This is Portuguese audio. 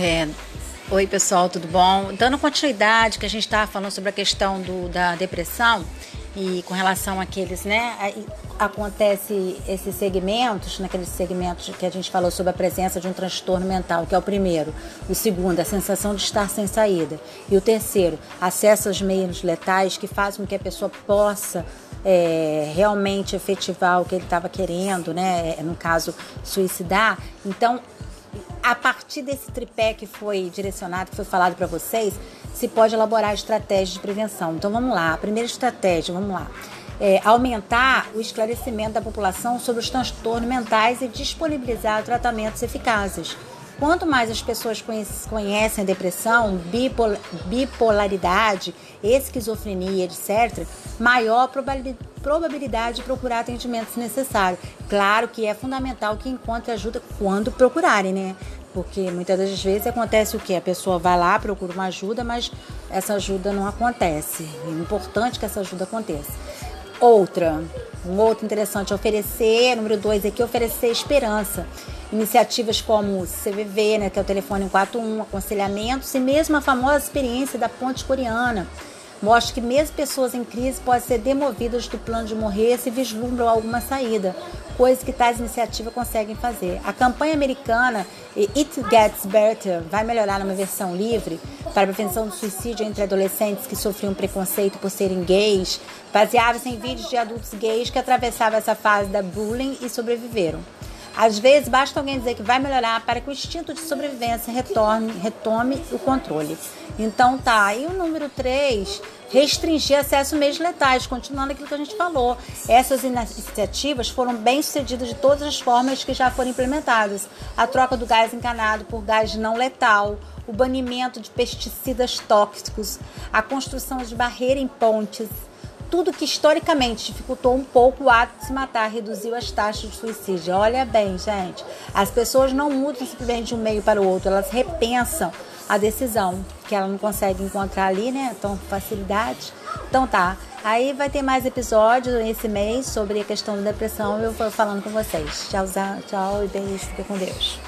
É, oi, pessoal, tudo bom? Dando continuidade que a gente estava falando sobre a questão do, da depressão e com relação àqueles, né? Acontece esses segmentos, naqueles segmentos que a gente falou sobre a presença de um transtorno mental, que é o primeiro. O segundo, a sensação de estar sem saída. E o terceiro, acesso aos meios letais que fazem com que a pessoa possa é, realmente efetivar o que ele estava querendo, né? No caso, suicidar. Então, a partir desse tripé que foi direcionado, que foi falado para vocês, se pode elaborar estratégias de prevenção. Então vamos lá, a primeira estratégia, vamos lá. É, aumentar o esclarecimento da população sobre os transtornos mentais e disponibilizar tratamentos eficazes. Quanto mais as pessoas conhecem depressão, bipolaridade, esquizofrenia, etc., maior probabilidade de procurar atendimento necessário. Claro que é fundamental que encontre ajuda quando procurarem, né? Porque muitas das vezes acontece o que? A pessoa vai lá, procura uma ajuda, mas essa ajuda não acontece. É importante que essa ajuda aconteça. Outra, um outro interessante, oferecer, número dois aqui, oferecer esperança. Iniciativas como o CVV, né, que é o telefone 141, aconselhamentos e mesmo a famosa experiência da ponte coreana. Mostra que mesmo pessoas em crise podem ser demovidas do plano de morrer se vislumbram alguma saída, coisa que tais iniciativas conseguem fazer. A campanha americana It Gets Better vai melhorar numa versão livre para a prevenção do suicídio entre adolescentes que sofriam preconceito por serem gays, baseava-se em vídeos de adultos gays que atravessavam essa fase da bullying e sobreviveram. Às vezes, basta alguém dizer que vai melhorar para que o instinto de sobrevivência retorne, retome o controle. Então, tá. E o número 3, restringir acesso a meios letais, continuando aquilo que a gente falou. Essas iniciativas foram bem sucedidas de todas as formas que já foram implementadas. A troca do gás encanado por gás não letal, o banimento de pesticidas tóxicos, a construção de barreira em pontes, tudo que historicamente dificultou um pouco o ato de se matar, reduziu as taxas de suicídio. Olha bem, gente, as pessoas não mudam simplesmente de um meio para o outro, elas repensam a decisão que ela não consegue encontrar ali, né? Tão facilidade. Então tá. Aí vai ter mais episódios esse mês sobre a questão da depressão. Eu vou falando com vocês. Tchau, tchau e beijo. Fica com Deus.